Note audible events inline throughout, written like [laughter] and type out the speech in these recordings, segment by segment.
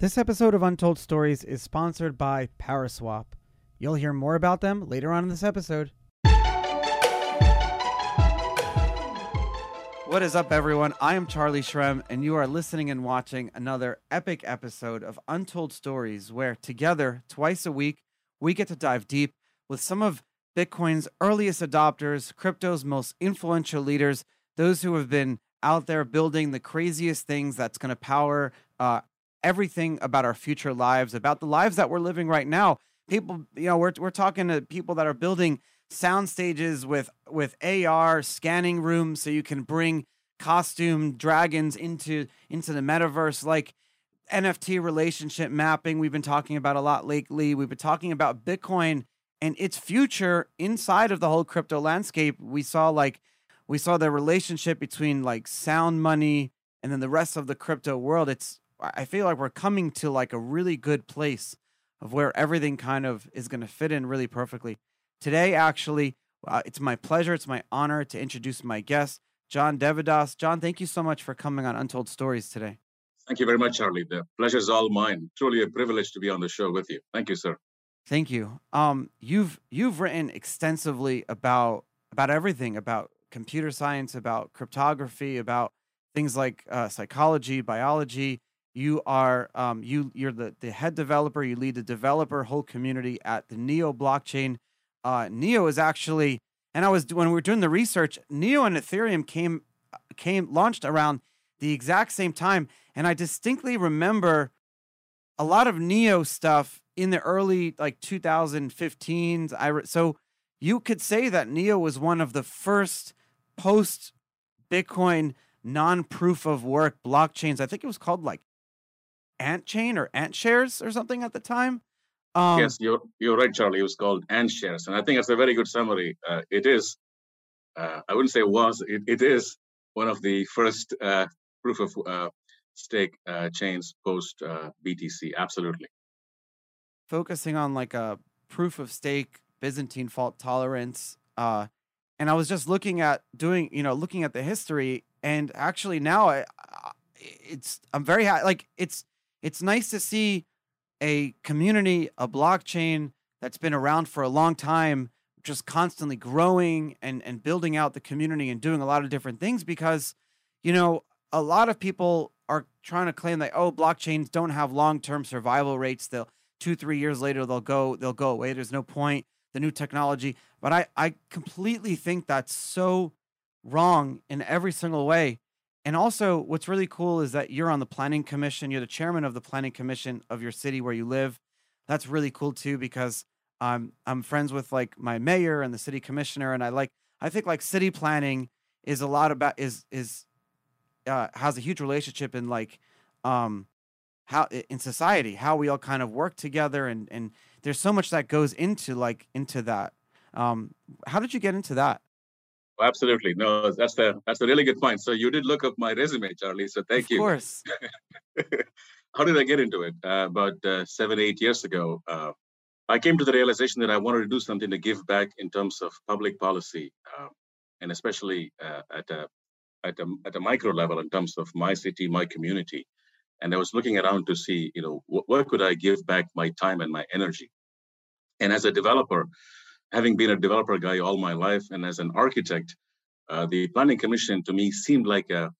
This episode of Untold Stories is sponsored by PowerSwap. You'll hear more about them later on in this episode. What is up, everyone? I am Charlie Shrem, and you are listening and watching another epic episode of Untold Stories, where together, twice a week, we get to dive deep with some of Bitcoin's earliest adopters, crypto's most influential leaders, those who have been out there building the craziest things that's going to power uh, everything about our future lives, about the lives that we're living right now. People, you know, we're we're talking to people that are building sound stages with with AR scanning rooms so you can bring costume dragons into into the metaverse like NFT relationship mapping we've been talking about a lot lately. We've been talking about Bitcoin and its future inside of the whole crypto landscape. We saw like we saw the relationship between like sound money and then the rest of the crypto world. It's I feel like we're coming to like a really good place of where everything kind of is going to fit in really perfectly. Today, actually, uh, it's my pleasure, it's my honor to introduce my guest, John deVadoss. John, thank you so much for coming on Untold Stories today. Thank you very much, Charlie. The pleasure is all mine. Truly a privilege to be on the show with you. Thank you, sir. Thank you. Um, you've you've written extensively about about everything about computer science, about cryptography, about things like uh, psychology, biology, you are um, you you're the, the head developer. You lead the developer whole community at the Neo blockchain. Uh, Neo is actually, and I was when we were doing the research, Neo and Ethereum came came launched around the exact same time, and I distinctly remember a lot of Neo stuff in the early like 2015s. I re- so you could say that Neo was one of the first post Bitcoin non proof of work blockchains. I think it was called like Ant Chain or Ant Shares or something at the time. Um, yes, you're you're right, Charlie. It was called Ant Shares, and I think that's a very good summary. Uh, it is, uh, I wouldn't say it was, it, it is one of the first uh, proof of uh, stake uh, chains post uh, BTC. Absolutely. Focusing on like a proof of stake Byzantine fault tolerance, and I was just looking at doing, you know, looking at the history, and actually now I, it's I'm very happy. Like it's it's nice to see a community, a blockchain that's been around for a long time, just constantly growing and, and building out the community and doing a lot of different things because, you know, a lot of people are trying to claim that, oh, blockchains don't have long term survival rates. They'll two, three years later they'll go, they'll go away. There's no point. The new technology. But I, I completely think that's so wrong in every single way and also, what's really cool is that you're on the planning commission. You're the chairman of the planning commission of your city where you live. That's really cool too because I'm I'm friends with like my mayor and the city commissioner, and I like I think like city planning is a lot about is is uh, has a huge relationship in like um how in society how we all kind of work together and and there's so much that goes into like into that. Um, how did you get into that? Absolutely. No, that's the that's a really good point. So you did look up my resume, Charlie. So thank of you. Of course. [laughs] How did I get into it? Uh, about uh, seven, eight years ago, uh, I came to the realization that I wanted to do something to give back in terms of public policy, uh, and especially uh, at a at a at a micro level in terms of my city, my community. And I was looking around to see, you know, wh- where could I give back my time and my energy. And as a developer, having been a developer guy all my life and as an architect, uh, the planning commission to me seemed like a,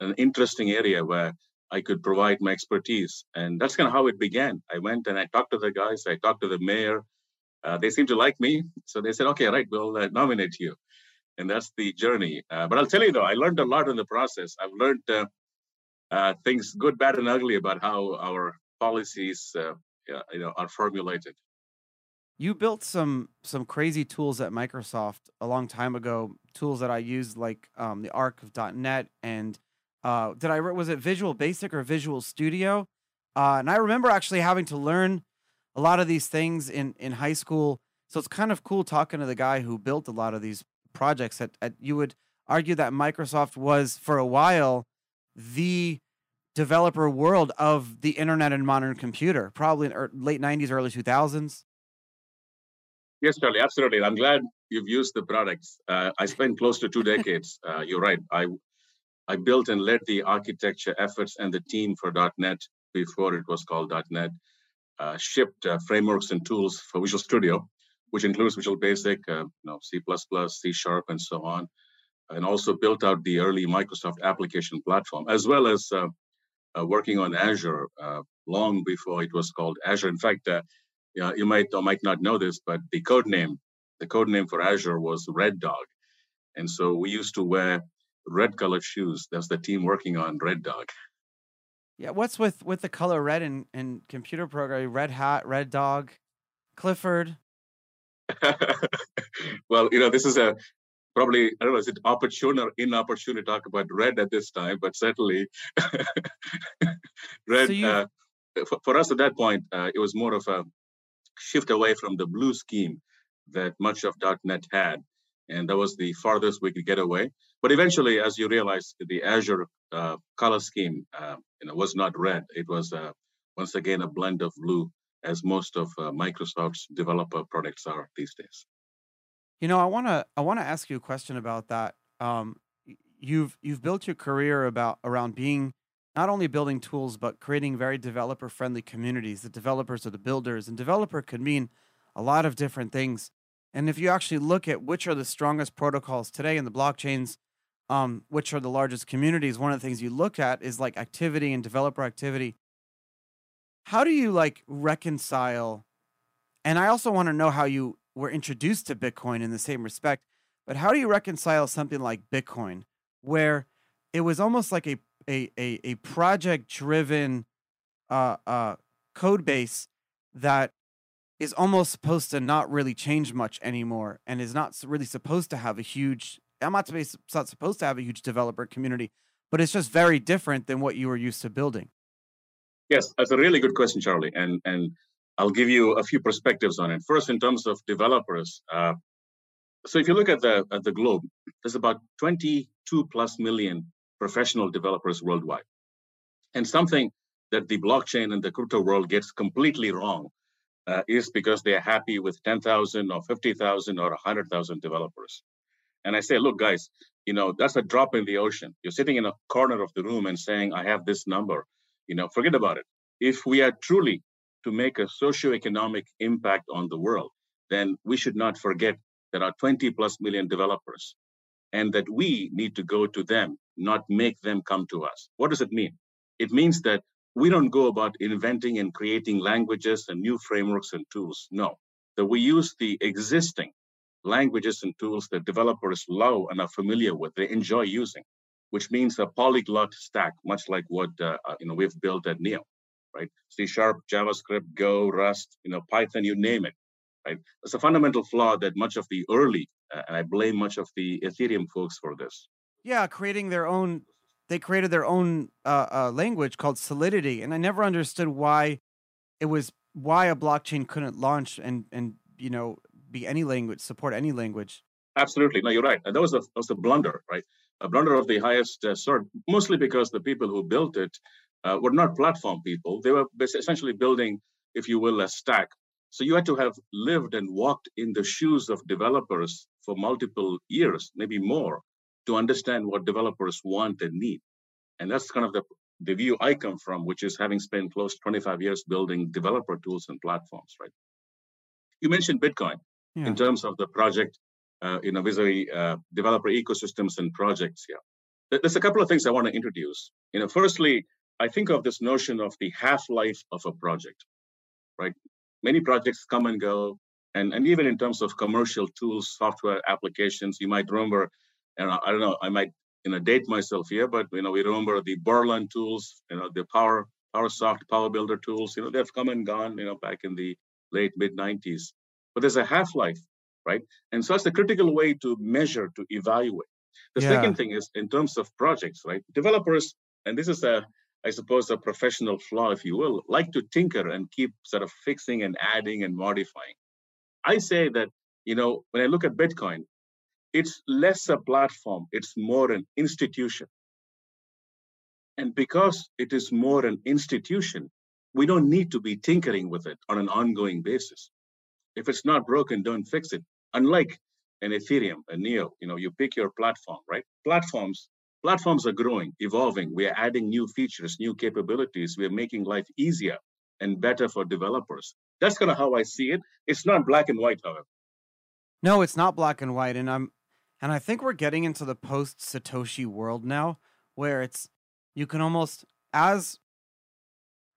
an interesting area where I could provide my expertise. And that's kind of how it began. I went and I talked to the guys, I talked to the mayor. Uh, they seemed to like me. So they said, okay, right, we'll uh, nominate you. And that's the journey. Uh, but I'll tell you though, I learned a lot in the process. I've learned uh, uh, things good, bad, and ugly about how our policies you know, are formulated you built some some crazy tools at Microsoft a long time ago. Tools that I used, like um, the Arc of .NET, and uh, did I was it Visual Basic or Visual Studio? Uh, and I remember actually having to learn a lot of these things in in high school. So it's kind of cool talking to the guy who built a lot of these projects. That, at you would argue that Microsoft was for a while the developer world of the internet and modern computer, probably in late '90s, early 2000s. Yes, Charlie, absolutely. I'm glad you've used the products. Uh, I spent close to two [laughs] decades. Uh, you're right. I I built and led the architecture efforts and the team for .NET before it was called .NET, uh, shipped uh, frameworks and tools for Visual Studio, which includes Visual Basic, uh, you know, C++, C Sharp, and so on, and also built out the early Microsoft application platform, as well as uh, uh, working on Azure uh, long before it was called Azure. In fact, you might or might not know this, but the code name, the code name for Azure was Red Dog, and so we used to wear red colored shoes. That's the team working on Red Dog. Yeah, what's with with the color red in, in computer programming? Red Hat, Red Dog, Clifford. [laughs] well, you know, this is a probably I don't know, is it opportune or inopportune to talk about red at this time? But certainly, [laughs] red. So you... uh, for, for, us at that point, uh, it was more of a shift away from the blue scheme that much of .NET had, and that was the farthest we could get away. But eventually, as you realize, the Azure uh, color scheme, uh, you know, was not red. It was uh, once again a blend of blue, as most of uh, Microsoft's developer products are these days. You know, I want to I want to ask you a question about that. Um, you've you've built your career about around being not only building tools but creating very developer friendly communities. The developers are the builders, and developer could mean a lot of different things. And if you actually look at which are the strongest protocols today in the blockchains, um, which are the largest communities, one of the things you look at is like activity and developer activity. How do you like reconcile? And I also want to know how you were introduced to Bitcoin in the same respect. But how do you reconcile something like Bitcoin, where it was almost like a a a, a project driven uh, uh, code base that is almost supposed to not really change much anymore and is not really supposed to have a huge I'm not, not supposed to have a huge developer community, but it's just very different than what you were used to building. Yes, that's a really good question, Charlie. And and I'll give you a few perspectives on it. First, in terms of developers, uh, so if you look at the at the globe, there's about 22 plus million professional developers worldwide, and something that the blockchain and the crypto world gets completely wrong uh, is because they're happy with 10,000 or 50,000 or 100,000 developers. And I say, look, guys, you know, that's a drop in the ocean. You're sitting in a corner of the room and saying, I have this number. You know, forget about it. If we are truly to make a socio-economic impact on the world, then we should not forget there are 20 plus million developers and that we need to go to them, not make them come to us. What does it mean? It means that we don't go about inventing and creating languages and new frameworks and tools. No, that we use the existing languages and tools that developers love and are familiar with, they enjoy using, which means a polyglot stack, much like what uh, uh you know we've built at Neo, right? C Sharp, JavaScript, Go, Rust, you know, Python, you name it, right? It's a fundamental flaw that much of the early, uh, and I blame much of the Ethereum folks for this. Yeah, creating their own, they created their own uh, uh, language called Solidity, and I never understood why it was why a blockchain couldn't launch and and you know be any language, support any language. Absolutely. No, you're right. And that was a, that was a blunder, right? A blunder of the highest uh, sort, mostly because the people who built it uh, were not platform people. They were essentially building, if you will, a stack. So you had to have lived and walked in the shoes of developers for multiple years, maybe more, to understand what developers want and need. And that's kind of the, the view I come from, which is having spent close to 25 years building developer tools and platforms, right? You mentioned Bitcoin yeah. in terms of the project, uh, you know, vis-a-vis uh, developer ecosystems and projects. Yeah, there's a couple of things I want to introduce. You know, firstly, I think of this notion of the half-life of a project, right? Many projects come and go, and and even in terms of commercial tools, software applications, you might remember, and I don't know, I might you know date myself here, but you know we remember the Borland tools, you know the Power PowerSoft Power Builder tools. You know they've come and gone. You know back in the late mid 90s but there's a half life, right? And so that's the critical way to measure, to evaluate. The yeah. second thing is in terms of projects, right? Developers, and this is a, I suppose, a professional flaw, if you will, like to tinker and keep sort of fixing and adding and modifying. I say that, you know, when I look at Bitcoin, it's less a platform, it's more an institution. And because it is more an institution, we don't need to be tinkering with it on an ongoing basis. If it's not broken, don't fix it. Unlike an Ethereum, a Neo, you know, you pick your platform, right? Platforms, Platforms are growing, evolving. We are adding new features, new capabilities. We are making life easier and better for developers. That's kind of how I see it. It's not black and white, however. No, it's not black and white, and I'm and I think we're getting into the post Satoshi world now, where it's you can almost as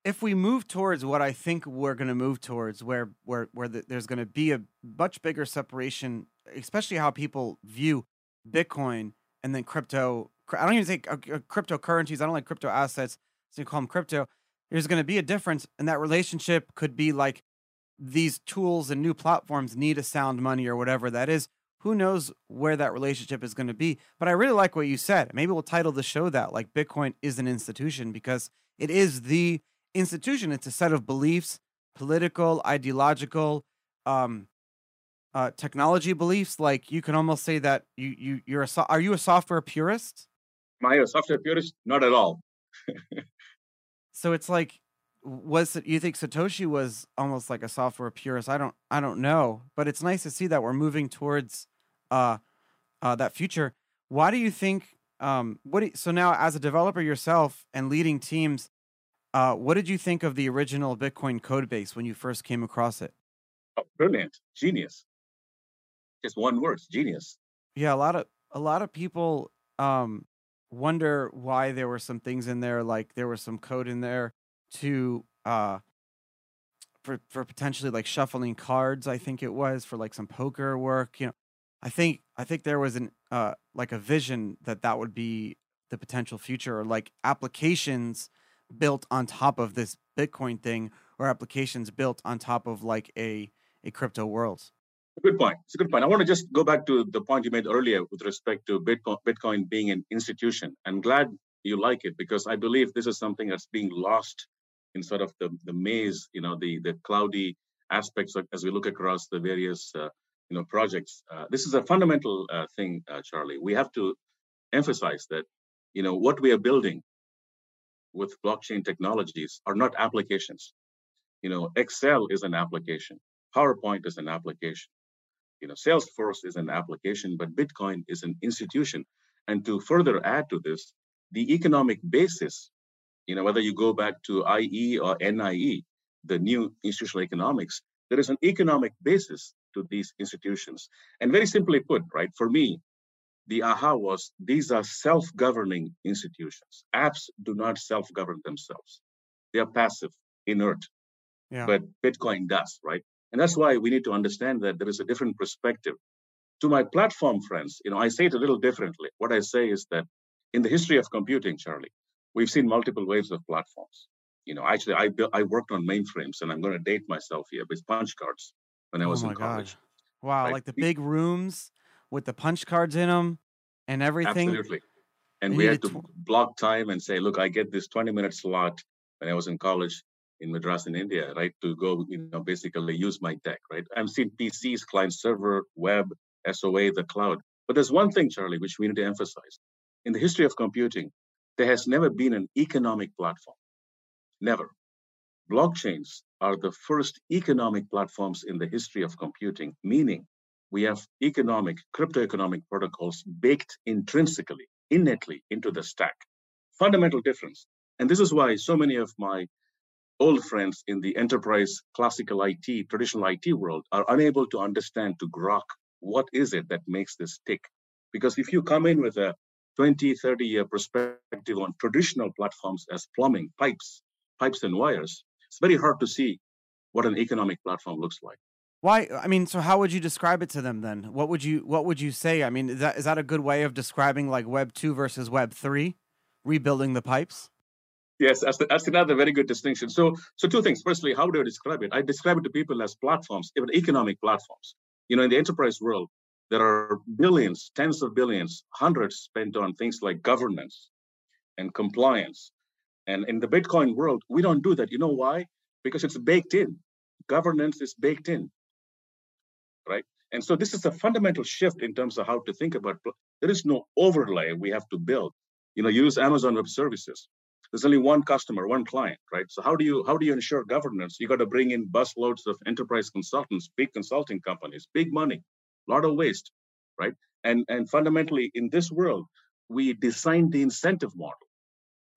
if we move towards what I think we're going to move towards, where where where the, there's going to be a much bigger separation, especially how people view Bitcoin and then crypto. I don't even think uh, uh, cryptocurrencies. I don't like crypto assets, so you call them crypto. There's going to be a difference, and that relationship could be like these tools and new platforms need a sound money or whatever that is. Who knows where that relationship is going to be? But I really like what you said. Maybe we'll title the show that like Bitcoin is an institution because it is the institution. It's a set of beliefs, political, ideological, um, uh, technology beliefs. Like you can almost say that you you you're a so- are you a software purist? Am I a software purist? Not at all. [laughs] so it's like was you think Satoshi was almost like a software purist? I don't I don't know, but it's nice to see that we're moving towards uh, uh that future. Why do you think um what do you, so now as a developer yourself and leading teams uh what did you think of the original Bitcoin code base when you first came across it? Oh, brilliant. Genius. Just one word, genius. Yeah, a lot of a lot of people um wonder why there were some things in there like there was some code in there to uh for for potentially like shuffling cards i think it was for like some poker work you know i think i think there was an uh like a vision that that would be the potential future or like applications built on top of this bitcoin thing or applications built on top of like a a crypto world. Good point. It's a good point. I want to just go back to the point you made earlier with respect to bitcoin bitcoin being an institution. I'm glad you like it because i believe this is something that's being lost in sort of the, the maze, you know, the, the cloudy aspects as we look across the various, uh, you know, projects. Uh, this is a fundamental uh, thing, uh, Charlie. We have to emphasize that, you know, what we are building with blockchain technologies are not applications. You know, Excel is an application. PowerPoint is an application. You know, Salesforce is an application, but Bitcoin is an institution. And to further add to this, the economic basis you know, whether you go back to IE or NIE, the new institutional economics, there is an economic basis to these institutions. And very simply put, right, for me, the aha was these are self-governing institutions. Apps do not self-govern themselves. They are passive, inert. Yeah. But Bitcoin does, right? And that's why we need to understand that there is a different perspective. To my platform friends, you know, I say it a little differently. What I say is that in the history of computing, Charlie, we've seen multiple waves of platforms. You know, actually, I built, I worked on mainframes, and I'm going to date myself here with punch cards when I oh was oh in college. God. Wow, right? like the big rooms with the punch cards in them and everything. Absolutely. And we had to tw- block time and say, look, I get this 20 minute slot when I was in college in Madras in India, right? To go, you know, basically use my tech, right? I've seen PCs, client server, web, SOA, the cloud. But there's one thing, Charlie, which we need to emphasize. In the history of computing, there has never been an economic platform. Never. Blockchains are the first economic platforms in the history of computing, meaning we have economic, crypto economic protocols baked intrinsically, innately into the stack. Fundamental difference. And this is why so many of my old friends in the enterprise classical IT, traditional IT world are unable to understand, to grok what is it that makes this tick. Because if you come in with a 20, 30 year perspective on traditional platforms as plumbing, pipes, pipes and wires, it's very hard to see what an economic platform looks like. Why? I mean, so how would you describe it to them then? What would you What would you say? I mean, is that is that a good way of describing like Web two versus Web three, rebuilding the pipes? Yes, that's, the, that's another very good distinction. So, so two things. Firstly, how do I describe it? I describe it to people as platforms, even economic platforms. You know, in the enterprise world, there are billions, tens of billions, hundreds spent on things like governance and compliance. And in the Bitcoin world, we don't do that. You know why? Because it's baked in. Governance is baked in, right? And so this is a fundamental shift in terms of how to think about. There is no overlay we have to build. You know, use Amazon Web Services. There's only one customer, one client, right? So how do you how do you ensure governance? You got to bring in busloads of enterprise consultants, big consulting companies, big money, a lot of waste, right? And and fundamentally in this world, we design the incentive model,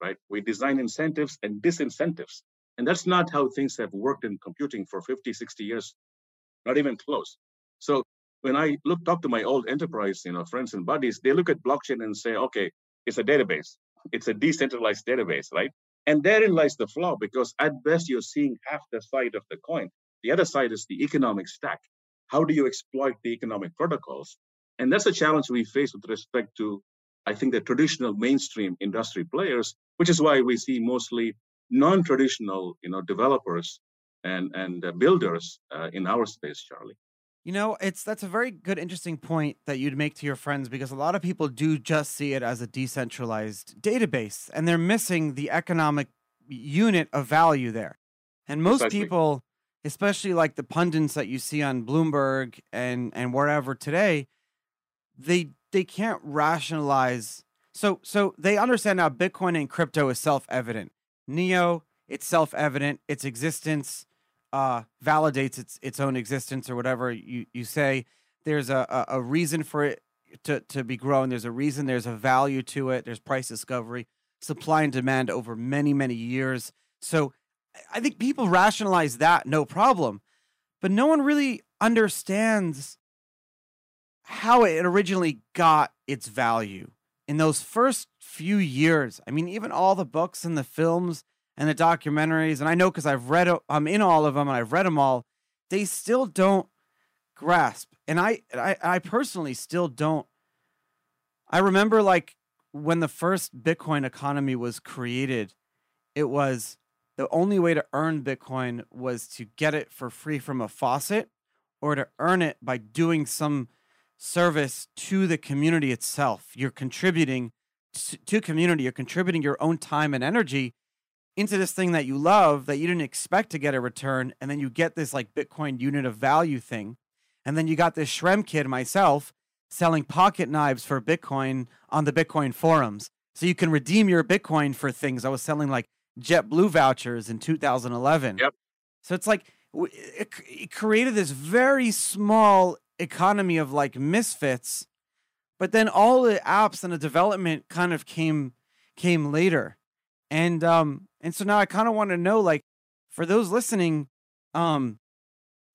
right? We design incentives and disincentives. And that's not how things have worked in computing for 50, 60 years, not even close. So when I look talk to my old enterprise, you know, friends and buddies, they look at blockchain and say, okay, it's a database. It's a decentralized database, right? And therein lies the flaw because at best you're seeing half the side of the coin. The other side is the economic stack. How do you exploit the economic protocols? And that's a challenge we face with respect to, I think, the traditional mainstream industry players, which is why we see mostly non-traditional, you know, developers and and uh, builders uh, in our space, Charlie. You know, it's that's a very good, interesting point that you'd make to your friends because a lot of people do just see it as a decentralized database and they're missing the economic unit of value there. And most Precisely. people, especially like the pundits that you see on Bloomberg and and wherever today, they they can't rationalize. So so they understand now Bitcoin and crypto is self-evident. Neo, it's self-evident. Its existence uh, validates its its own existence or whatever you you say. There's a, a, a reason for it to to be grown. There's a reason. There's a value to it. There's price discovery, supply and demand over many many years. So I think people rationalize that no problem, but no one really understands how it originally got its value in those first few years. I mean, even all the books and the films and the documentaries, and I know because I've read, I'm in all of them and I've read them all. They still don't grasp, and I, I, I personally still don't. I remember like when the first Bitcoin economy was created, it was the only way to earn Bitcoin was to get it for free from a faucet or to earn it by doing some service to the community itself. You're contributing to community, you're contributing your own time and energy into this thing that you love that you didn't expect to get a return, and then you get this like Bitcoin unit of value thing, and then you got this Shrem kid myself selling pocket knives for Bitcoin on the Bitcoin forums, so you can redeem your Bitcoin for things. I was selling like JetBlue vouchers in 2011. Yep. So it's like it, it created this very small economy of like misfits, but then all the apps and the development kind of came came later. And um and so now I kind of want to know, like, for those listening, um,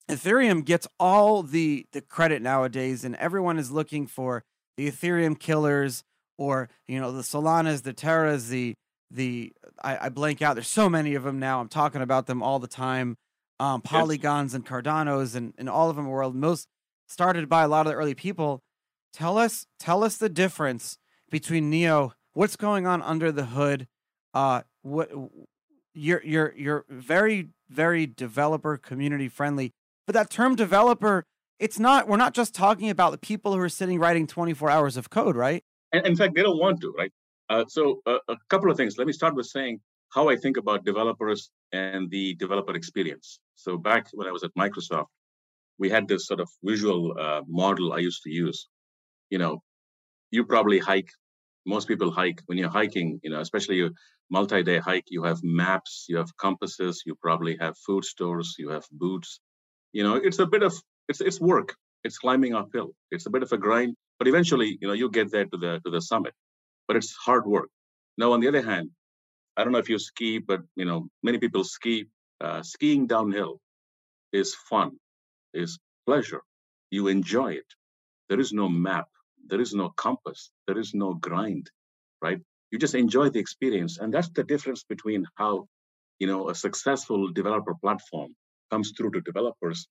Ethereum gets all the the credit nowadays, and everyone is looking for the Ethereum killers or you know the Solanas, the Terras, the the I, I blank out. There's so many of them now. I'm talking about them all the time. Um, polygons yes. and Cardanos and, and all of them were most started by a lot of the early people. Tell us tell us the difference between Neo. What's going on under the hood? Uh, what you're you're you're very very developer community friendly but that term developer it's not we're not just talking about the people who are sitting writing 24 hours of code right and in fact they don't want to right uh, so uh, a couple of things. Let me start with saying how i think about developers and the developer experience. So back when i was at microsoft we had this sort of visual uh, model i used to use. You know you probably hike most people hike. When you're hiking you know especially a multi-day hike you have maps you have compasses you probably have food stores you have boots you know it's a bit of it's it's work. It's climbing uphill. It's a bit of a grind but eventually you know you get there to the to the summit but it's hard work. Now on the other hand i don't know if you ski but you know many people ski uh, skiing downhill is fun is pleasure. You enjoy it. There is no map there is no compass there is no grind right? You just enjoy the experience and that's the difference between how you know a successful developer platform comes through to developers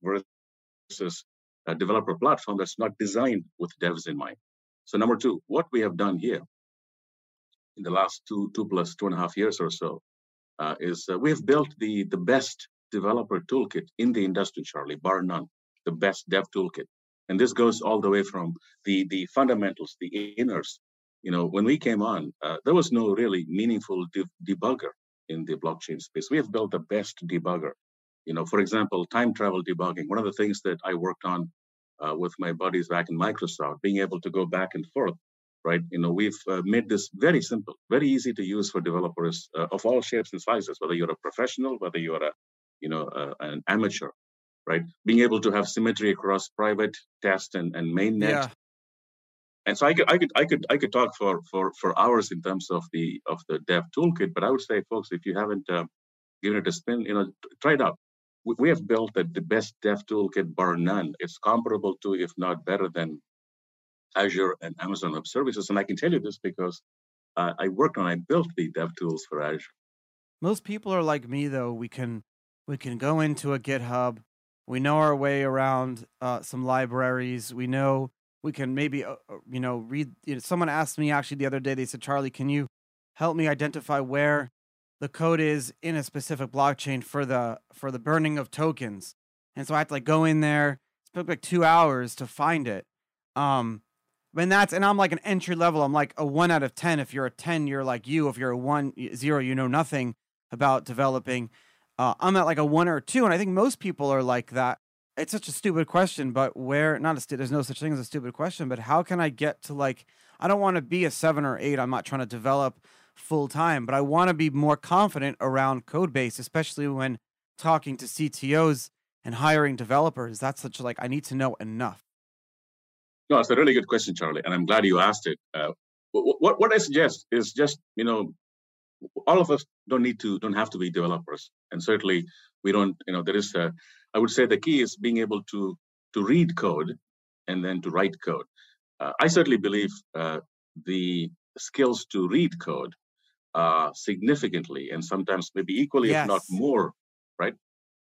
versus a developer platform that's not designed with devs in mind. So number two what we have done here in the last two two plus two and a half years or so uh, is uh, we have built the the best developer toolkit in the industry charlie bar none the best dev toolkit. And this goes all the way from the the fundamentals the inners you know when we came on uh, there was no really meaningful de- debugger in the blockchain space. We have built the best debugger. You know for example time travel debugging one of the things that i worked on uh, with my buddies back in microsoft being able to go back and forth right you know we've uh, made this very simple very easy to use for developers uh, of all shapes and sizes whether you're a professional whether you're a you know uh, an amateur right? Being able to have symmetry across private test and, and mainnet. Yeah. and so I could I could I could I could talk for for for hours in terms of the of the dev toolkit, but I would say, folks, if you haven't uh, given it a spin, you know, try it out. We, we have built the, the best dev toolkit bar none. It's comparable to, if not better than, Azure and Amazon Web Services. And I can tell you this because uh, I worked on, I built the dev tools for Azure. Most people are like me, though. We can we can go into a GitHub. We know our way around uh, some libraries. We know we can maybe uh, uh, you know read you know, someone asked me actually the other day they said charlie can you help me identify where the code is in a specific blockchain for the for the burning of tokens and so i had to like go in there it took like two hours to find it um and that's and i'm like an entry level i'm like a one out of ten if you're a 10 you're like you if you're a one zero you know nothing about developing uh, i'm at like a one or two and i think most people are like that it's such a stupid question, but where not a stu- there's no such thing as a stupid question, but how can I get to like I don't want to be a seven or eight. I'm not trying to develop full time, but I want to be more confident around code base, especially when talking to CTOs and hiring developers. That's such like I need to know enough. No, it's a really good question, Charlie, and I'm glad you asked it. Uh, what what I suggest is just you know all of us don't need to don't have to be developers, and certainly we don't. You know, there is a I would say the key is being able to to read code and then to write code. Uh, I certainly believe uh, the skills to read code uh, significantly and sometimes maybe equally, yes. if not more, right?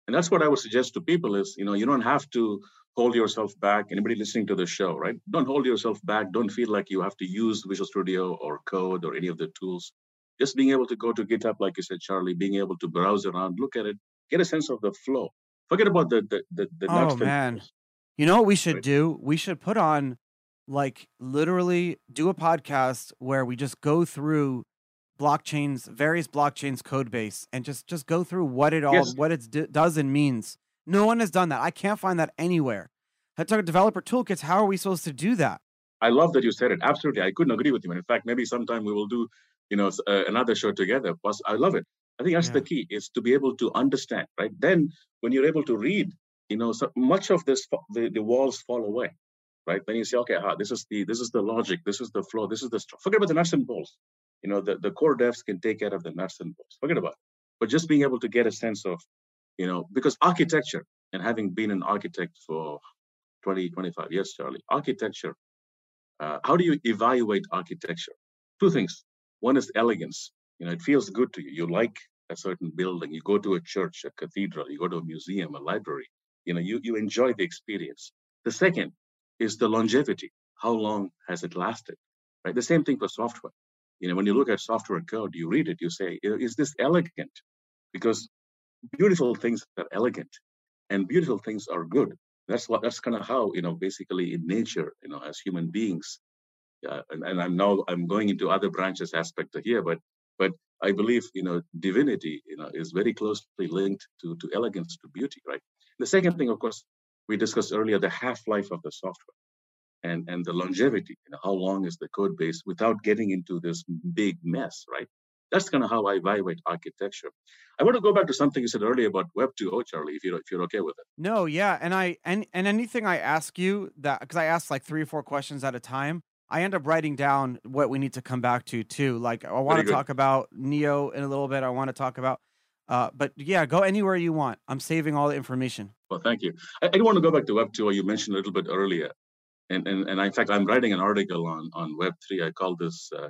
And that's what I would suggest to people is, you know, you don't have to hold yourself back. Anybody listening to the show, right? Don't hold yourself back. Don't feel like you have to use Visual Studio or code or any of the tools. Just being able to go to GitHub, like you said, Charlie, being able to browse around, look at it, get a sense of the flow. Forget about the the the, the oh man, you know what we should right. do? We should put on like literally do a podcast where we just go through blockchains, various blockchains code base, and just just go through what it all yes. what it does and means. No one has done that. I can't find that anywhere. Talk developer toolkits. How are we supposed to do that? I love that you said it. Absolutely, I couldn't agree with you. And in fact, maybe sometime we will do, you know, uh, another show together. Plus, I love it. I think that's yeah. the key is to be able to understand, right? Then when you're able to read, you know, so much of this, the, the walls fall away, right? Then you say, okay, ah, this is the this is the logic, this is the flow, this is the forget about the nuts and bolts. You know, the, the core devs can take care of the nuts and bolts. Forget about it. But just being able to get a sense of, you know, because architecture and having been an architect for 20, 25 years, Charlie, architecture, uh, how do you evaluate architecture? Two things. One is elegance. You know, it feels good to you. You like a certain building, you go to a church, a cathedral, you go to a museum, a library, you know, you, you enjoy the experience. The second is the longevity. How long has it lasted? Right? The same thing for software. You know, when you look at software code, you read it, you say, is this elegant? Because beautiful things are elegant and beautiful things are good. That's what that's kind of how, you know, basically in nature, you know, as human beings, uh, and, and I'm now I'm going into other branches aspect here, but but I believe, you know, divinity, you know, is very closely linked to, to elegance, to beauty, right? The second thing, of course, we discussed earlier, the half-life of the software and, and the longevity, you know, how long is the code base without getting into this big mess, right? That's kind of how I evaluate architecture. I want to go back to something you said earlier about Web 2.0, Charlie, if you're if you're okay with it. No, yeah, and I and and anything I ask you that because I ask like three or four questions at a time, I end up writing down what we need to come back to too. Like I want to talk about Neo in a little bit. I want to talk about, uh, but yeah, go anywhere you want. I'm saving all the information. Well, thank you. I, I want to go back to Web two. You mentioned a little bit earlier, and and and in fact, I'm writing an article on on Web three. I call this uh,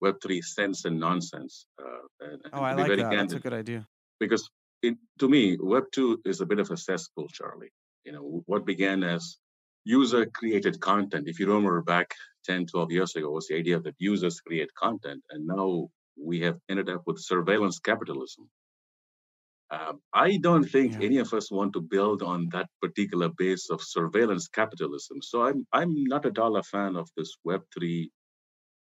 Web three sense and nonsense. Uh, and, oh, I like that. Candid, That's a good idea. Because it, to me, Web two is a bit of a cesspool, Charlie. You know, what began as user created content. If you remember back 10, 12 years ago, was the idea that users create content. And now we have ended up with surveillance capitalism. Um, I don't think yeah. any of us want to build on that particular base of surveillance capitalism. So I'm I'm not at all a fan of this Web three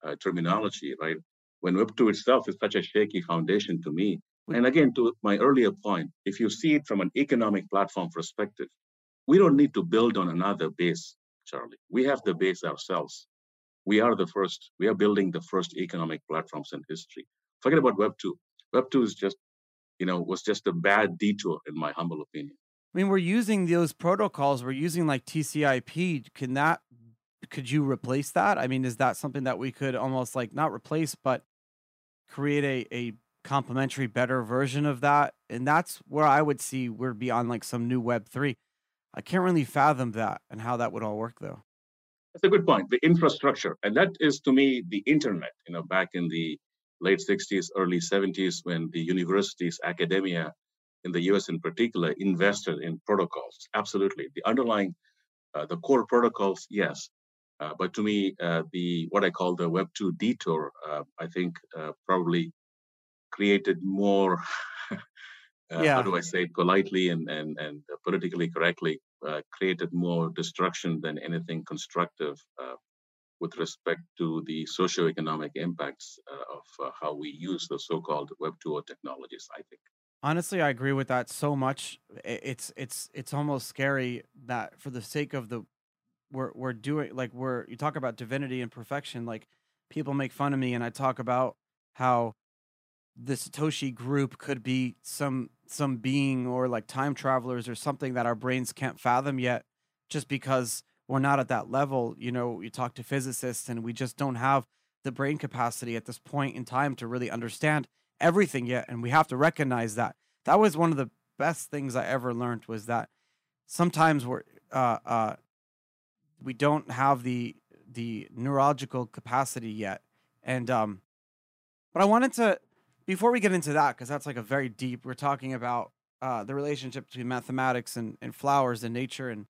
uh, terminology, right? When Web two itself is such a shaky foundation to me. And again, to my earlier point, if you see it from an economic platform perspective, we don't need to build on another base, Charlie. We have the base ourselves. We are the first, we are building the first economic platforms in history. Forget about Web 2. Web 2 is just, you know, was just a bad detour, in my humble opinion. I mean, we're using those protocols, we're using like TCP. Can that could you replace that? I mean, is that something that we could almost like not replace, but create a a complementary, better version of that? And that's where I would see we're beyond like some new Web three. I can't really fathom that and how that would all work though. That's a good point. The infrastructure, and that is to me the internet. You know, back in the late 60s, early 70s, when the universities, academia in the US in particular, invested in protocols. Absolutely. The underlying, uh, the core protocols, yes. Uh, but to me, uh, the what I call the Web 2 detour, uh, I think uh, probably created more, [laughs] uh, Yeah. how do I say it politely and, and, and politically correctly, created more destruction than anything constructive with respect to the socioeconomic impacts uh, of uh, how we use the so-called Web 2.0 technologies. I think. Honestly, I agree with that so much. It's it's it's almost scary that for the sake of the we're we're doing like we're you talk about divinity and perfection like people make fun of me and I talk about how the Satoshi group could be some some being or like time travelers or something that our brains can't fathom yet just because we're not at that level. You know, you talk to physicists and we just don't have the brain capacity at this point in time to really understand everything yet and we have to recognize that. That was one of the best things I ever learned was that sometimes we're uh uh we don't have the the neurological capacity yet. And um but I wanted to before we get into that because that's like a very deep we're talking about uh the relationship between mathematics and and flowers and nature and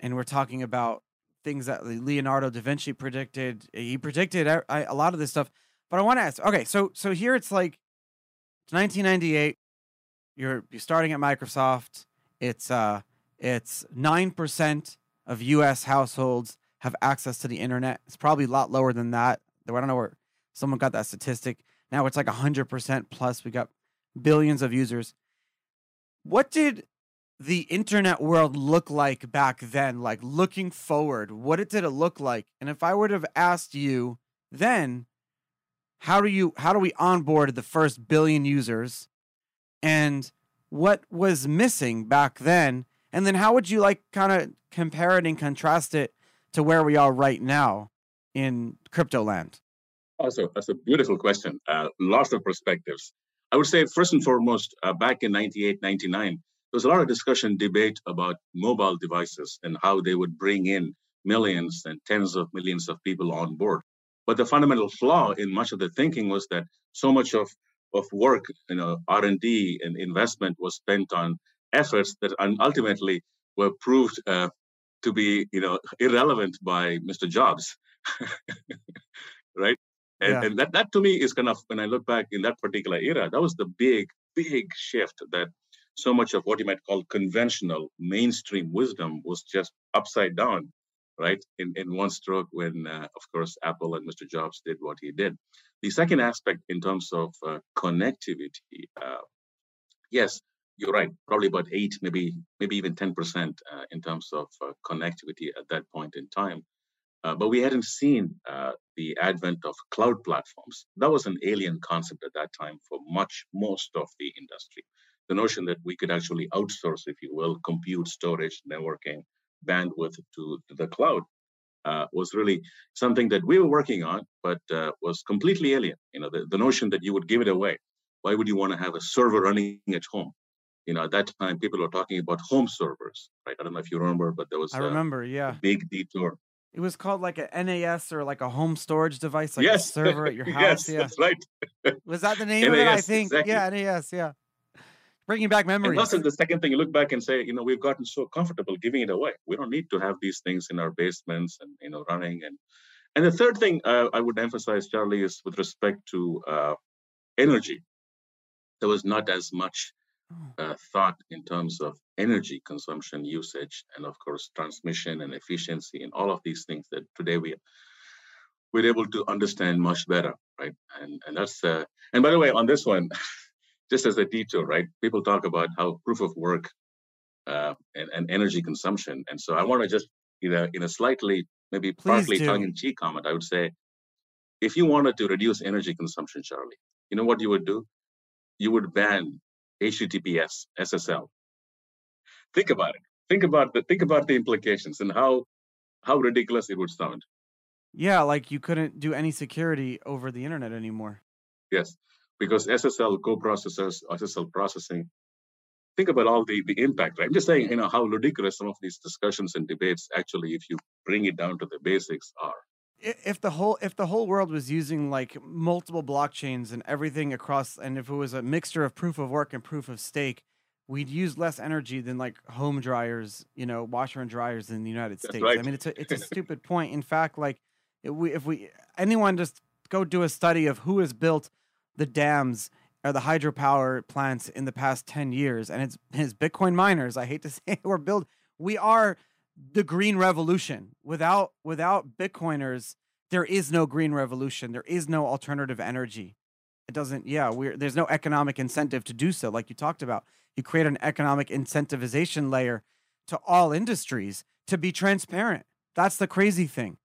and we're talking about things that Leonardo da Vinci predicted. He predicted a a lot of this stuff. But I want to ask, okay, so so here it's like it's 1998. You're you're starting at Microsoft. It's uh it's nine percent of U.S. households have access to the internet. It's probably a lot lower than that. I don't know where someone got that statistic. Now it's like hundred percent plus. We got billions of users. What did the internet world look like back then? Like looking forward, what did it look like? And if I would have asked you then, how do you how do we onboard the first billion users? And what was missing back then? And then how would you like kind of compare it and contrast it to where we are right now in crypto land? Also, that's a beautiful question. Uh, lots of perspectives. I would say, first and foremost, uh, back in 98, 99, there was a lot of discussion, debate about mobile devices and how they would bring in millions and tens of millions of people on board. But the fundamental flaw in much of the thinking was that so much of, of work, you know, R&D and investment was spent on efforts that ultimately were proved uh, to be, you know, irrelevant by Mr. Jobs, [laughs] right? And, Yeah. and that, that to me is kind of when I look back in that particular era, that was the big, big shift that so much of what you might call conventional mainstream wisdom was just upside down, right? In in one stroke, when uh, of course Apple and Mr. Jobs did what he did. The second aspect, in terms of uh, connectivity, uh, yes, you're right. Probably about eight, maybe maybe even ten percent uh, in terms of uh, connectivity at that point in time. Uh, but we hadn't seen uh, the advent of cloud platforms. That was an alien concept at that time for much, most of the industry. The notion that we could actually outsource, if you will, compute, storage, networking, bandwidth to, to the cloud uh, was really something that we were working on, but uh, was completely alien. You know, the, the notion that you would give it away. Why would you want to have a server running at home? You know, at that time, people were talking about home servers, right? I don't know if you remember, but there was I a, remember, a yeah. big detour It was called like a NAS or like a home storage device, like a server at your [laughs] yes, house. Yeah. that's right. Was that the [laughs] name of it? I think. exactly. Yeah, NAS, yeah. Bringing back And memories. also the second thing, you look back and say, you know, we've gotten so comfortable giving it away. We don't need to have these things in our basements and you know running. And and the third thing uh, I would emphasize, Charlie, is with respect to uh, energy. There was not as much uh, thought in terms of energy consumption, usage, and of course transmission and efficiency, and all of these things that today we we're able to understand much better, right? And and that's uh, and by the way, on this one, [laughs] just as a detour, right? People talk about how proof of work uh, and, and energy consumption, and so I want to just you know in a slightly maybe Please partly do. tongue-in-cheek comment, I would say, if you wanted to reduce energy consumption, Charlie, you know what you would do? You would ban HTTPS, SSL. Think about it. Think about the think about the implications and how how ridiculous it would sound. Yeah, like you couldn't do any security over the internet anymore. Yes, because SSL co-processors, SSL processing. Think about all the, the impact, right? I'm just saying, you know, how ridiculous some of these discussions and debates actually, if you bring it down to the basics, are. If the whole if the whole world was using like multiple blockchains and everything across, and if it was a mixture of proof of work and proof of stake, we'd use less energy than like home dryers, you know, washer and dryers in the United States. right. I mean, it's a it's a [laughs] stupid point. In fact, like if we if we anyone just go do a study of who has built the dams or the hydropower plants in the past 10 years and it's his bitcoin miners i hate to [laughs] say it, we're build we are the green revolution without without bitcoiners there is no green revolution there is no alternative energy it doesn't yeah we're there's no economic incentive to do so like you talked about you create an economic incentivization layer to all industries to be transparent that's the crazy thing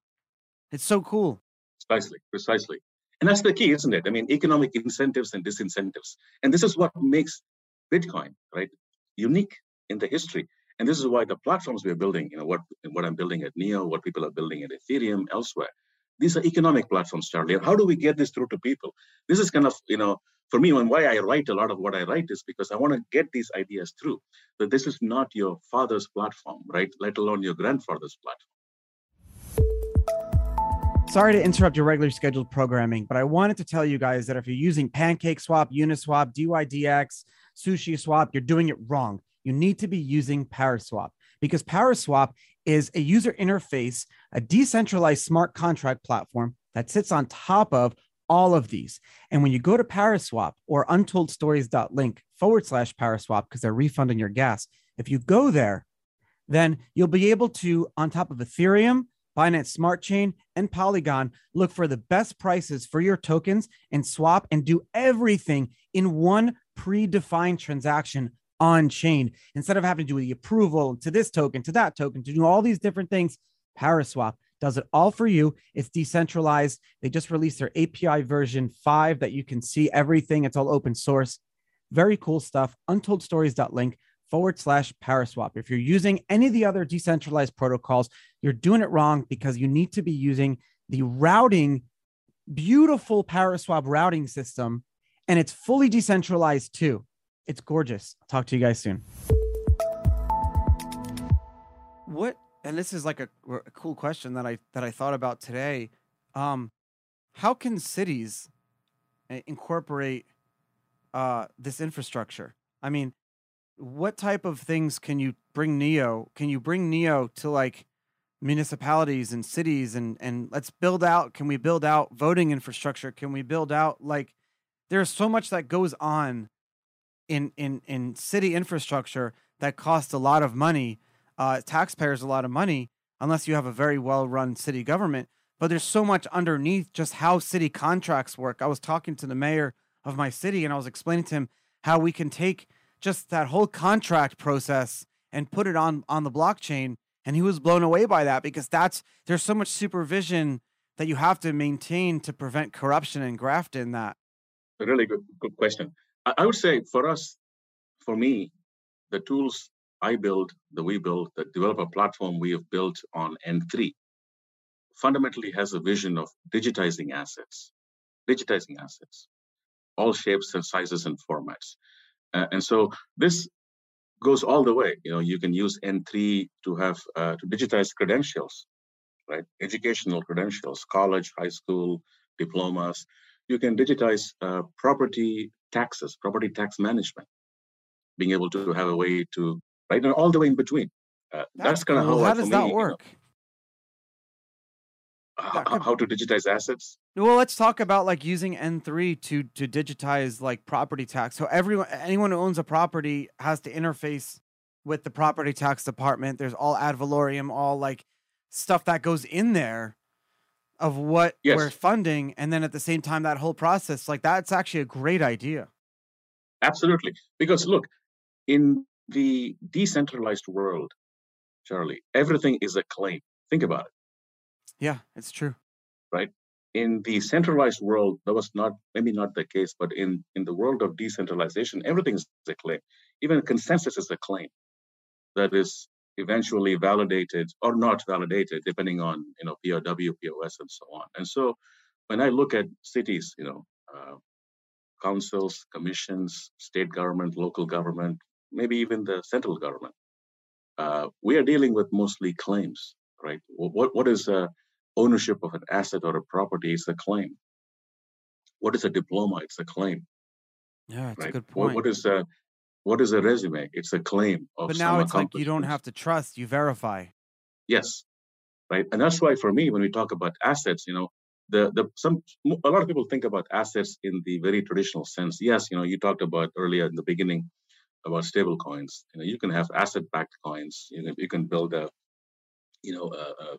it's so cool Precisely, precisely. And that's the key, isn't it? I mean, economic incentives and disincentives. And this is what makes Bitcoin, right, unique in the history. And this is why the platforms we're building, you know, what what I'm building at Neo, what people are building at Ethereum, elsewhere, these are economic platforms, Charlie. How do we get this through to people? This is kind of, you know, for me, and why I write a lot of what I write is because I want to get these ideas through. That this is not your father's platform, right? Let alone your grandfather's platform. Sorry to interrupt your regular scheduled programming, but I wanted to tell you guys that if you're using PancakeSwap, Uniswap, DYDX, SushiSwap, you're doing it wrong. You need to be using Paraswap because Paraswap is a user interface, a decentralized smart contract platform that sits on top of all of these. And when you go to Paraswap or untoldstories.link forward slash Paraswap, because they're refunding your gas, if you go there, then you'll be able to, on top of Ethereum, Binance Smart Chain, and Polygon look for the best prices for your tokens and swap and do everything in one predefined transaction on chain instead of having to do the approval to this token, to that token, to do all these different things. Paraswap does it all for you. It's decentralized. They just released their API version 5 that you can see everything. It's all open source. Very cool stuff. Untoldstories.link forward slash Paraswap. If you're using any of the other decentralized protocols, you're doing it wrong because you need to be using the routing, beautiful Paraswap routing system, and it's fully decentralized too. It's gorgeous. Talk to you guys soon. What? And this is like a, a cool question that I that I thought about today. Um, how can cities uh, incorporate uh, this infrastructure? I mean, what type of things can you bring Neo? Can you bring Neo to like municipalities and cities and and let's build out? Can we build out voting infrastructure? Can we build out like there's so much that goes on in in in city infrastructure that costs a lot of money, uh, taxpayers a lot of money, unless you have a very well run city government. But there's so much underneath just how city contracts work. I was talking to the mayor of my city and I was explaining to him how we can take just that whole contract process and put it on on the blockchain and he was blown away by that because that's there's so much supervision that you have to maintain to prevent corruption and graft in that A really good, good question. I, would say for us, for me, the tools I build, that we build, the developer platform we have built on N3 fundamentally has a vision of digitizing assets, digitizing assets, all shapes and sizes and formats. Uh, and so this goes all the way. You know, you can use N3 to have uh, to digitize credentials, right? Educational credentials, college, high school, diplomas. You can digitize uh, property taxes, property tax management, being able to have a way to right and all the way in between. Uh, that's, kind of cool. how, how does me, that you know, work That could- how to digitize assets. Well, let's talk about like using N3 to to digitize like property tax. So everyone anyone who owns a property has to interface with the property tax department. There's all ad valorem, all like stuff that goes in there of what Yes. we're funding and then at the same time that whole process like that's actually a great idea. Absolutely. Because look, in the decentralized world, Charlie, everything is a claim. Think about it. Yeah, it's true. Right? In the centralized world, that was not maybe not the case, but in, in the world of decentralization, everything is a claim. Even consensus is a claim that is eventually validated or not validated, depending on you know POW, POS, and so on. And so when I look at cities, you know, uh, councils, commissions, state government, local government, maybe even the central government, uh, we are dealing with mostly claims, right? What what is uh, ownership of an asset or a property? Is a claim. What is a diploma? It's a claim. Yeah, it's a right? good What, point. what is a what is a resume? It's a claim of But now some it's like you don't have to trust, you verify. Yes, right. And that's why for me, when we talk about assets, you know, the the some a lot of people think about assets in the very traditional sense. Yes, you know, you talked about earlier in the beginning about stable coins. You know, you can have asset-backed coins. You know, you can build a you know a, a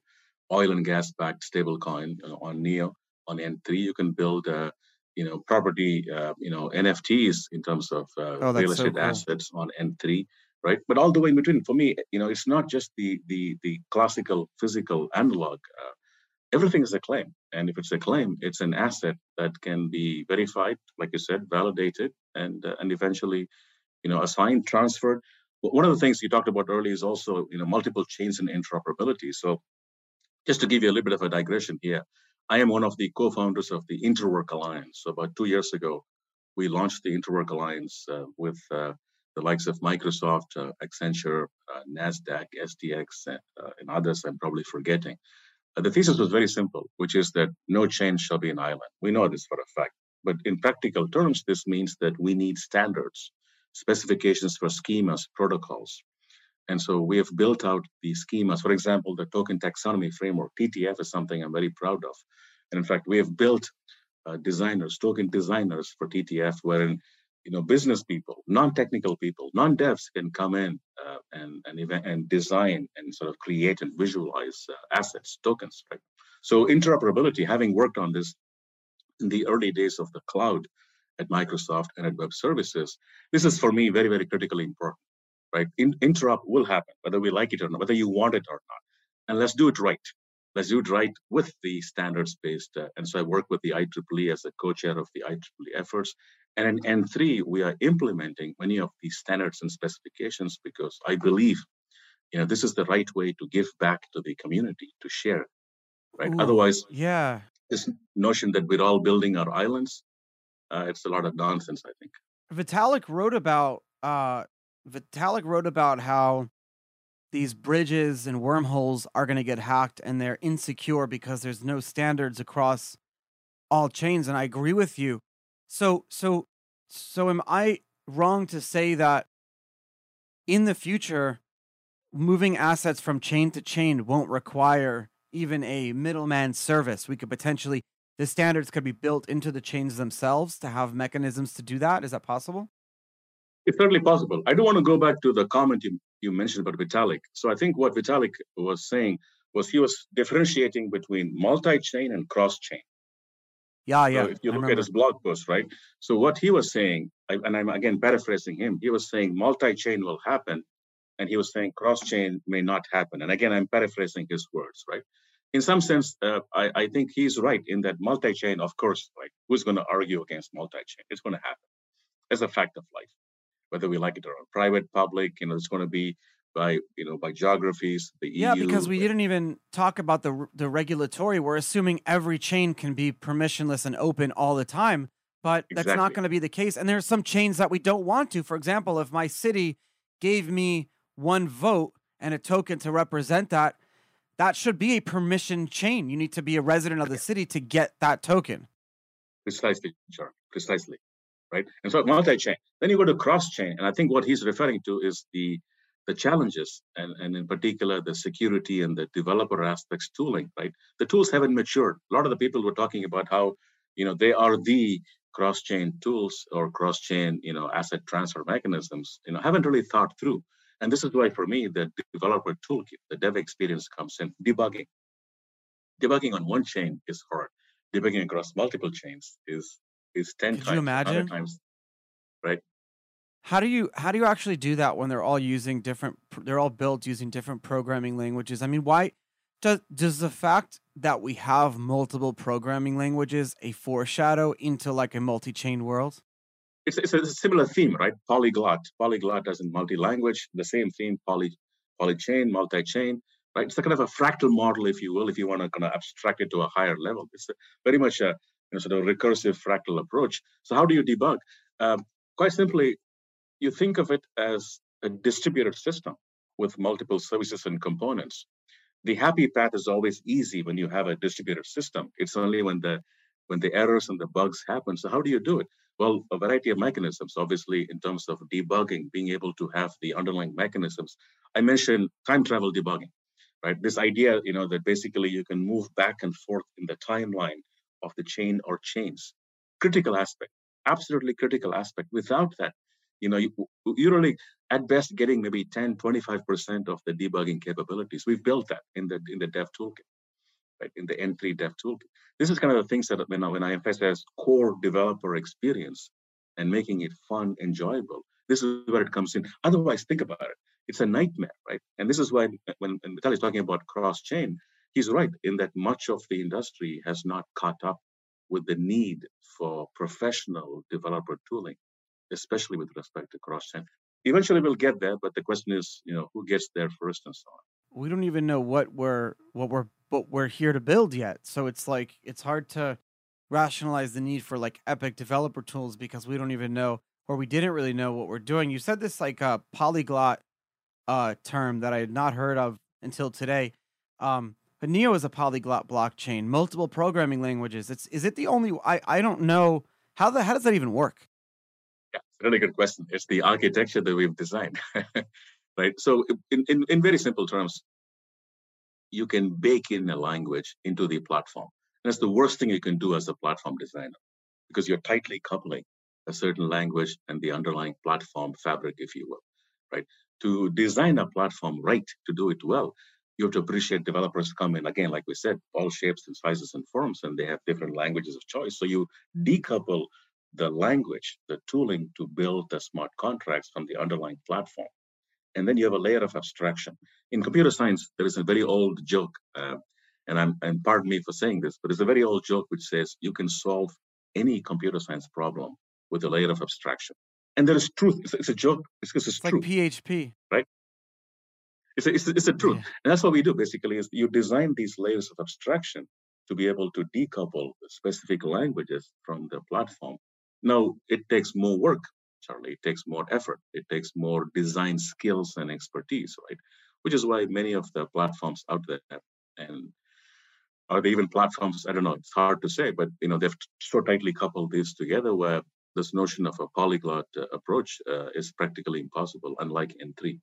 oil and gas backed stable coin uh, on Neo on N3. You can build a you know property uh, you know NFTs in terms of uh, Oh, real that's so estate cool. assets on N3, right? But all the way in between, for me, you know, it's not just the the the classical physical analog. Uh, everything is a claim, and if it's a claim, it's an asset that can be verified, like you said, validated, and uh, and eventually, you know, assigned, transferred. But one of the things you talked about earlier is also, you know, multiple chains and interoperability. So just to give you a little bit of a digression here, I am one of the co-founders of the Interwork Alliance. So about two years ago, we launched the Interwork Alliance uh, with uh, the likes of Microsoft, uh, Accenture, uh, Nasdaq, SDX, uh, and others. I'm probably forgetting. Uh, the thesis was very simple, which is that no change shall be an island. We know this for a fact, but in practical terms, this means that we need standards, specifications for schemas, protocols, and so we have built out the schemas. For example, the token taxonomy framework, TTF, is something I'm very proud of. And in fact, we have built uh, designers, token designers for TTF, wherein you know business people, non-technical people, non-devs can come in uh, and and, even, and design and sort of create and visualize uh, assets, tokens. Right. So interoperability, having worked on this in the early days of the cloud at Microsoft and at Web Services, this is for me very very critically important right? In, interop will happen, whether we like it or not, whether you want it or not. And let's do it right. Let's do it right with the standards based. Uh, and so I work with the IEEE as a co chair of the IEEE efforts. And in N3, we are implementing many of these standards and specifications because I believe you know this is the right way to give back to the community to share right Ooh, otherwise yeah. this notion that we're all building our islands uh, it's a lot of nonsense i think Vitalik wrote about uh Vitalik wrote about how these bridges and wormholes are going to get hacked and they're insecure because there's no standards across all chains and I agree with you. So so so am I wrong to say that in the future moving assets from chain to chain won't require even a middleman service? We could potentially the standards could be built into the chains themselves to have mechanisms to do that. Is that possible? It's certainly possible. I do want to go back to the comment you, you mentioned about Vitalik. So I think what Vitalik was saying was he was differentiating between multi-chain and cross-chain. Yeah, So yeah, if you look at his blog post, right? So what he was saying, and I'm again paraphrasing him, he was saying multi-chain will happen, and he was saying cross-chain may not happen. And again, I'm paraphrasing his words, right? In some sense, uh, I, I think he's right in that multi-chain, of course, like who's going to argue against multi-chain? It's going to happen. It's a fact of life. Whether we like it or not. Private, public, you know, it's going to be by you know by geographies, the Yeah, because EU. we didn't even talk about the the regulatory. We're assuming every chain can be permissionless and open all the time, but that's not going to be the case. And there's some chains that we don't want to. For example, if my city gave me one vote and a token to represent that, that should be a permission chain. You need to be a resident of the city to get that token. Precisely, sure, precisely, right? And so multi-chain. Then you go to cross-chain, and I think what he's referring to is the the challenges, and, and in particular the security and the developer aspects tooling, right? The tools haven't matured. A lot of the people were talking about how, you know, they are the cross-chain tools or cross-chain, you know, asset transfer mechanisms, you know, haven't really thought through. And this is why for me, the developer toolkit, the dev experience comes in debugging. Debugging on one chain is hard. Debugging across multiple chains is is 10 Could you times, 100 imagine? times, right? How do you how do you actually do that when they're all using different they're all built using different programming languages? I mean, why does does the fact that we have multiple programming languages a foreshadow into like a multi-chain world? It's, it's a similar theme, right? Polyglot. Polyglot as in multi-language, the same theme, poly polychain, multi-chain, right? It's a kind of a fractal model, if you will, if you want to kind of abstract it to a higher level. It's very much a sort of recursive fractal approach. So how do you debug? Um, quite simply, you think of it as a distributed system with multiple services and components. The happy path is always easy when you have a distributed system. It's only when the when the errors and the bugs happen. So how do you do it? Well, a variety of mechanisms, obviously, in terms of debugging, being able to have the underlying mechanisms. I mentioned time travel debugging, right? This idea, you know, that basically you can move back and forth in the timeline of the chain or chains. Critical aspect, absolutely critical aspect. Without that, you know, you, you're only at best getting maybe 10, 25% of the debugging capabilities. We've built that in the in the dev toolkit right, in the N3 Dev toolkit. This is kind of the things that when I, when I emphasize core developer experience and making it fun, enjoyable, this is where it comes in. Otherwise, think about it. It's a nightmare, right? And this is why when, when Vital is talking about cross-chain, he's right in that much of the industry has not caught up with the need for professional developer tooling, especially with respect to cross-chain. Eventually, we'll get there, but the question is, you know, who gets there first and so on we don't even know what we're what we're what we're here to build yet. So it's like it's hard to rationalize the need for like epic developer tools because we don't even know or we didn't really know what we're doing. You said this like a uh, polyglot uh term that I had not heard of until today. Um but Neo is a polyglot blockchain, multiple programming languages. It's is it the only I I don't know how the how does that even work? Yeah, it's a really good question. It's the architecture that we've designed. [laughs] right? So in, in, in very simple terms, you can bake in a language into the platform. And that's the worst thing you can do as a platform designer because you're tightly coupling a certain language and the underlying platform fabric, if you will, right? To design a platform right, to do it well, you have to appreciate developers come in, again, like we said, all shapes and sizes and forms, and they have different languages of choice. So you decouple the language, the tooling to build the smart contracts from the underlying platform and then you have a layer of abstraction. In computer science, there is a very old joke, uh, and I'm and pardon me for saying this, but it's a very old joke which says you can solve any computer science problem with a layer of abstraction. And there is truth. It's, it's a joke it's, it's true. like PHP? It's a, it's, a, it's a truth, yeah. and that's what we do basically. Is you design these layers of abstraction to be able to decouple specific languages from the platform. Now it takes more work Charlie. It takes more effort. It takes more design skills and expertise, right? Which is why many of the platforms out there and are they even platforms? I don't know. It's hard to say, but you know they've so tightly coupled these together where this notion of a polyglot uh, approach uh, is practically impossible, unlike N3.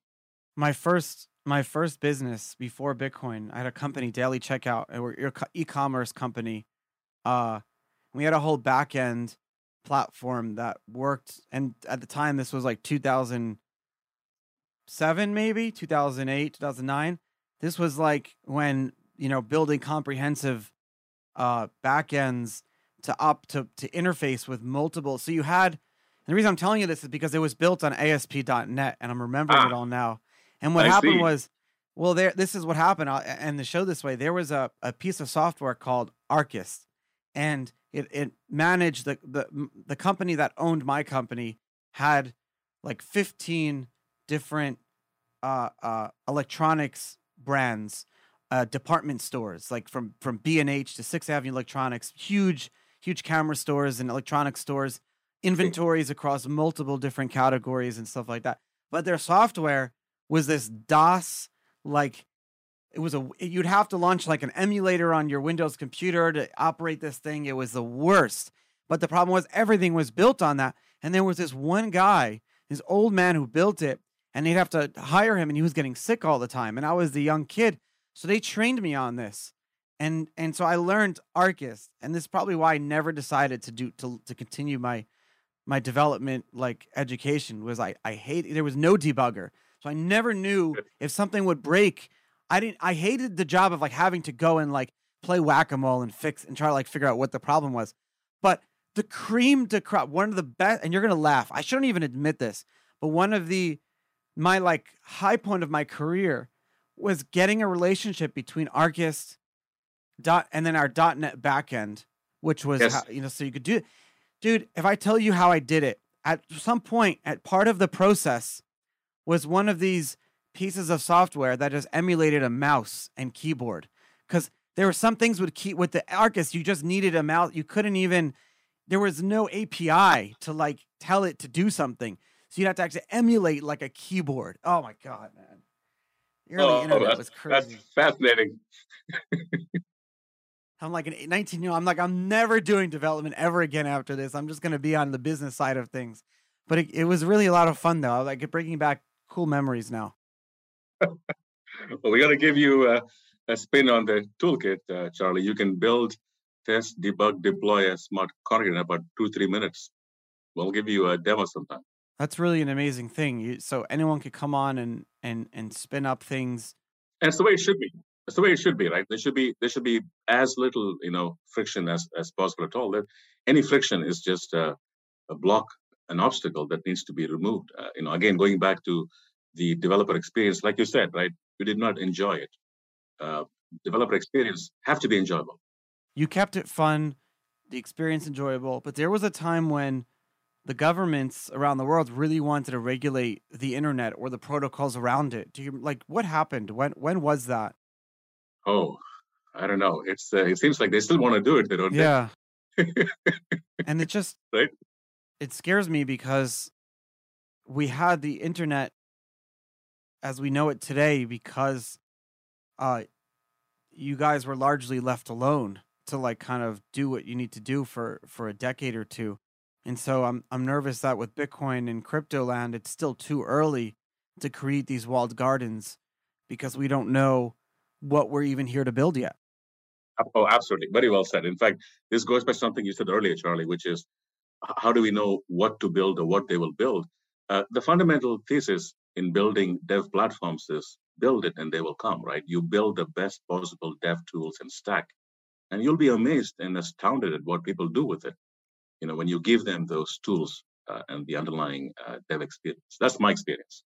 My first my first business before Bitcoin, I had a company, Daily Checkout, and we're an e-commerce company. Uh, we had a whole back end platform that worked and at the time this was like 2007 maybe 2008 2009 this was like when you know building comprehensive uh backends to up to to interface with multiple so you had the reason i'm telling you this is because it was built on asp.net and i'm remembering ah, it all now and what I happened see. was well there this is what happened and the show this way there was a, a piece of software called Arcus, and it it managed the the the company that owned my company had like 15 different uh, uh, electronics brands uh, department stores like from from b&h to sixth avenue electronics huge huge camera stores and electronic stores inventories across multiple different categories and stuff like that but their software was this dos like it was a you'd have to launch like an emulator on your Windows computer to operate this thing. It was the worst. But the problem was everything was built on that. And there was this one guy, this old man who built it, and they'd have to hire him and he was getting sick all the time. And I was the young kid. So they trained me on this. And and so I learned Arcus. And this is probably why I never decided to do to to continue my my development like education was I I hate there was no debugger. So I never knew if something would break I didn't. I hated the job of like having to go and like play whack a mole and fix and try to like figure out what the problem was. But the cream de crop, one of the best, and you're gonna laugh. I shouldn't even admit this, but one of the my like high point of my career was getting a relationship between Arcist dot and then our dot .NET backend, which was yes. how, you know so you could do it. Dude, if I tell you how I did it, at some point, at part of the process was one of these pieces of software that just emulated a mouse and keyboard. Because there were some things with key with the Arcus, you just needed a mouse. You couldn't even there was no API to like tell it to do something. So you'd have to actually emulate like a keyboard. Oh my god, man. The early Oh, internet that's, was that's fascinating. I'm like an 19 year old. I'm like, I'm never doing development ever again after this. I'm just gonna be on the business side of things. But it, it was really a lot of fun though. I like bringing back cool memories now. Well, we got to give you a, a spin on the toolkit, uh, Charlie. You can build, test, debug, deploy a smart contract in about two, three minutes. We'll give you a demo sometime. That's really an amazing thing. You, so anyone could come on and and and spin up things. It's the way it should be. It's the way it should be, right? There should be there should be as little, you know, friction as as possible at all. That any friction is just a, a block, an obstacle that needs to be removed. Uh, you know, again, going back to the developer experience, like you said, right? You did not enjoy it. Uh, developer experience have to be enjoyable. You kept it fun, the experience enjoyable. But there was a time when the governments around the world really wanted to regulate the internet or the protocols around it. Do you like what happened? When when was that? Oh, I don't know. It's uh, it seems like they still want to do it. They don't. Yeah. [laughs] and it just Right. It scares me because we had the internet as we know it today because uh you guys were largely left alone to like kind of do what you need to do for for a decade or two. And so I'm I'm nervous that with Bitcoin and crypto land it's still too early to create these walled gardens because we don't know what we're even here to build yet. Oh, absolutely. Very well said. In fact, this goes by something you said earlier, Charlie, which is how do we know what to build or what they will build? Uh, the fundamental thesis in building dev platforms is build it and they will come, right? You build the best possible dev tools and stack, and you'll be amazed and astounded at what people do with it. You know, when you give them those tools uh, and the underlying uh, dev experience. That's my experience.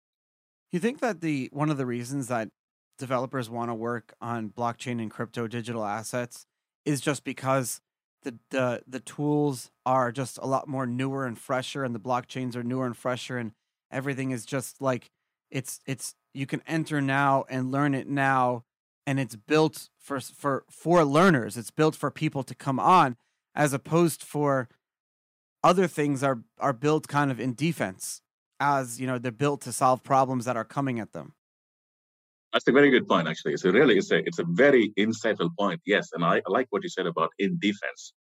You think that the one of the reasons that developers want to work on blockchain and crypto digital assets is just because the, the the tools are just a lot more newer and fresher and the blockchains are newer and fresher and everything is just like it's it's you can enter now and learn it now and it's built for for for learners. It's built for people to come on as opposed for other things are are built kind of in defense as you know they're built to solve problems that are coming at them That's a very good point, actually. So really, it's a it's a very insightful point. Yes, and I, I like what you said about in defense,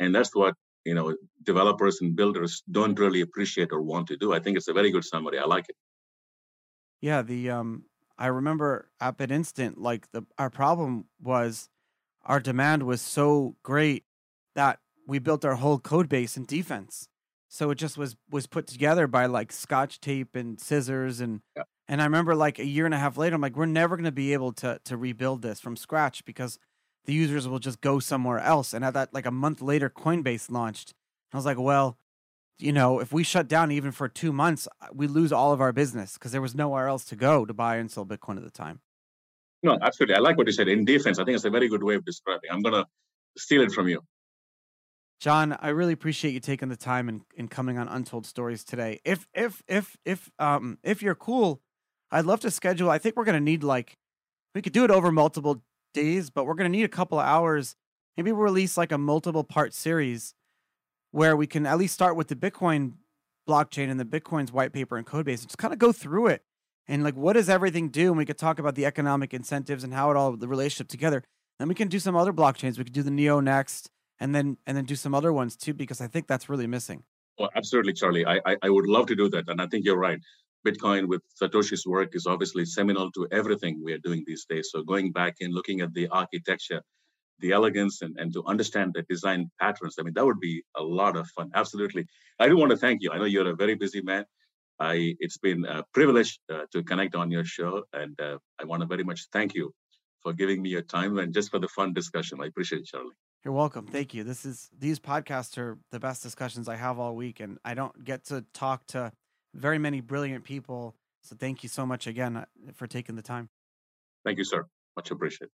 and that's what you know developers and builders don't really appreciate or want to do. I think it's a very good summary. I like it. yeah the um i remember at Instant, like the our problem was our demand was so great that we built our whole code base in defense so it just was was put together by like scotch tape and scissors and Yeah. And i remember like a year and a half later i'm like we're never going to be able to to rebuild this from scratch because the users will just go somewhere else and at that like a month later coinbase launched i was like well you know if we shut down even for two months uh, we lose all of our business because there was nowhere else to go to buy and sell bitcoin at the time No, absolutely. I like what you said. In defense, I think it's a very good way of describing. I'm gonna steal it from you. John, I really appreciate you taking the time and, and coming on Untold Stories today. If if if if um if you're cool, I'd love to schedule. I think we're gonna need like we could do it over multiple days, but we're gonna need a couple of hours. Maybe we'll release like a multiple part series where we can at least start with the Bitcoin blockchain and the Bitcoin's white paper and code base and just kind of go through it and like what does everything do? And we could talk about the economic incentives and how it all the relationship together. Then we can do some other blockchains. We could do the Neo next and then and then do some other ones too because I think that's really missing. Well, absolutely, Charlie. I, I I would love to do that, and I think you're right. Bitcoin with Satoshi's work is obviously seminal to everything we are doing these days. So going back and looking at the architecture, the elegance, and, and to understand the design patterns, I mean, that would be a lot of fun. Absolutely. I do want to thank you. I know you're a very busy man. I it's been a privilege uh, to connect on your show, and uh, I want to very much thank you for giving me your time and just for the fun discussion. I appreciate it, Charlie. You're welcome. Thank you. This is these podcasts are the best discussions I have all week, and I don't get to talk to very many brilliant people. So thank you so much again uh, for taking the time. Thank you, sir. Much appreciated.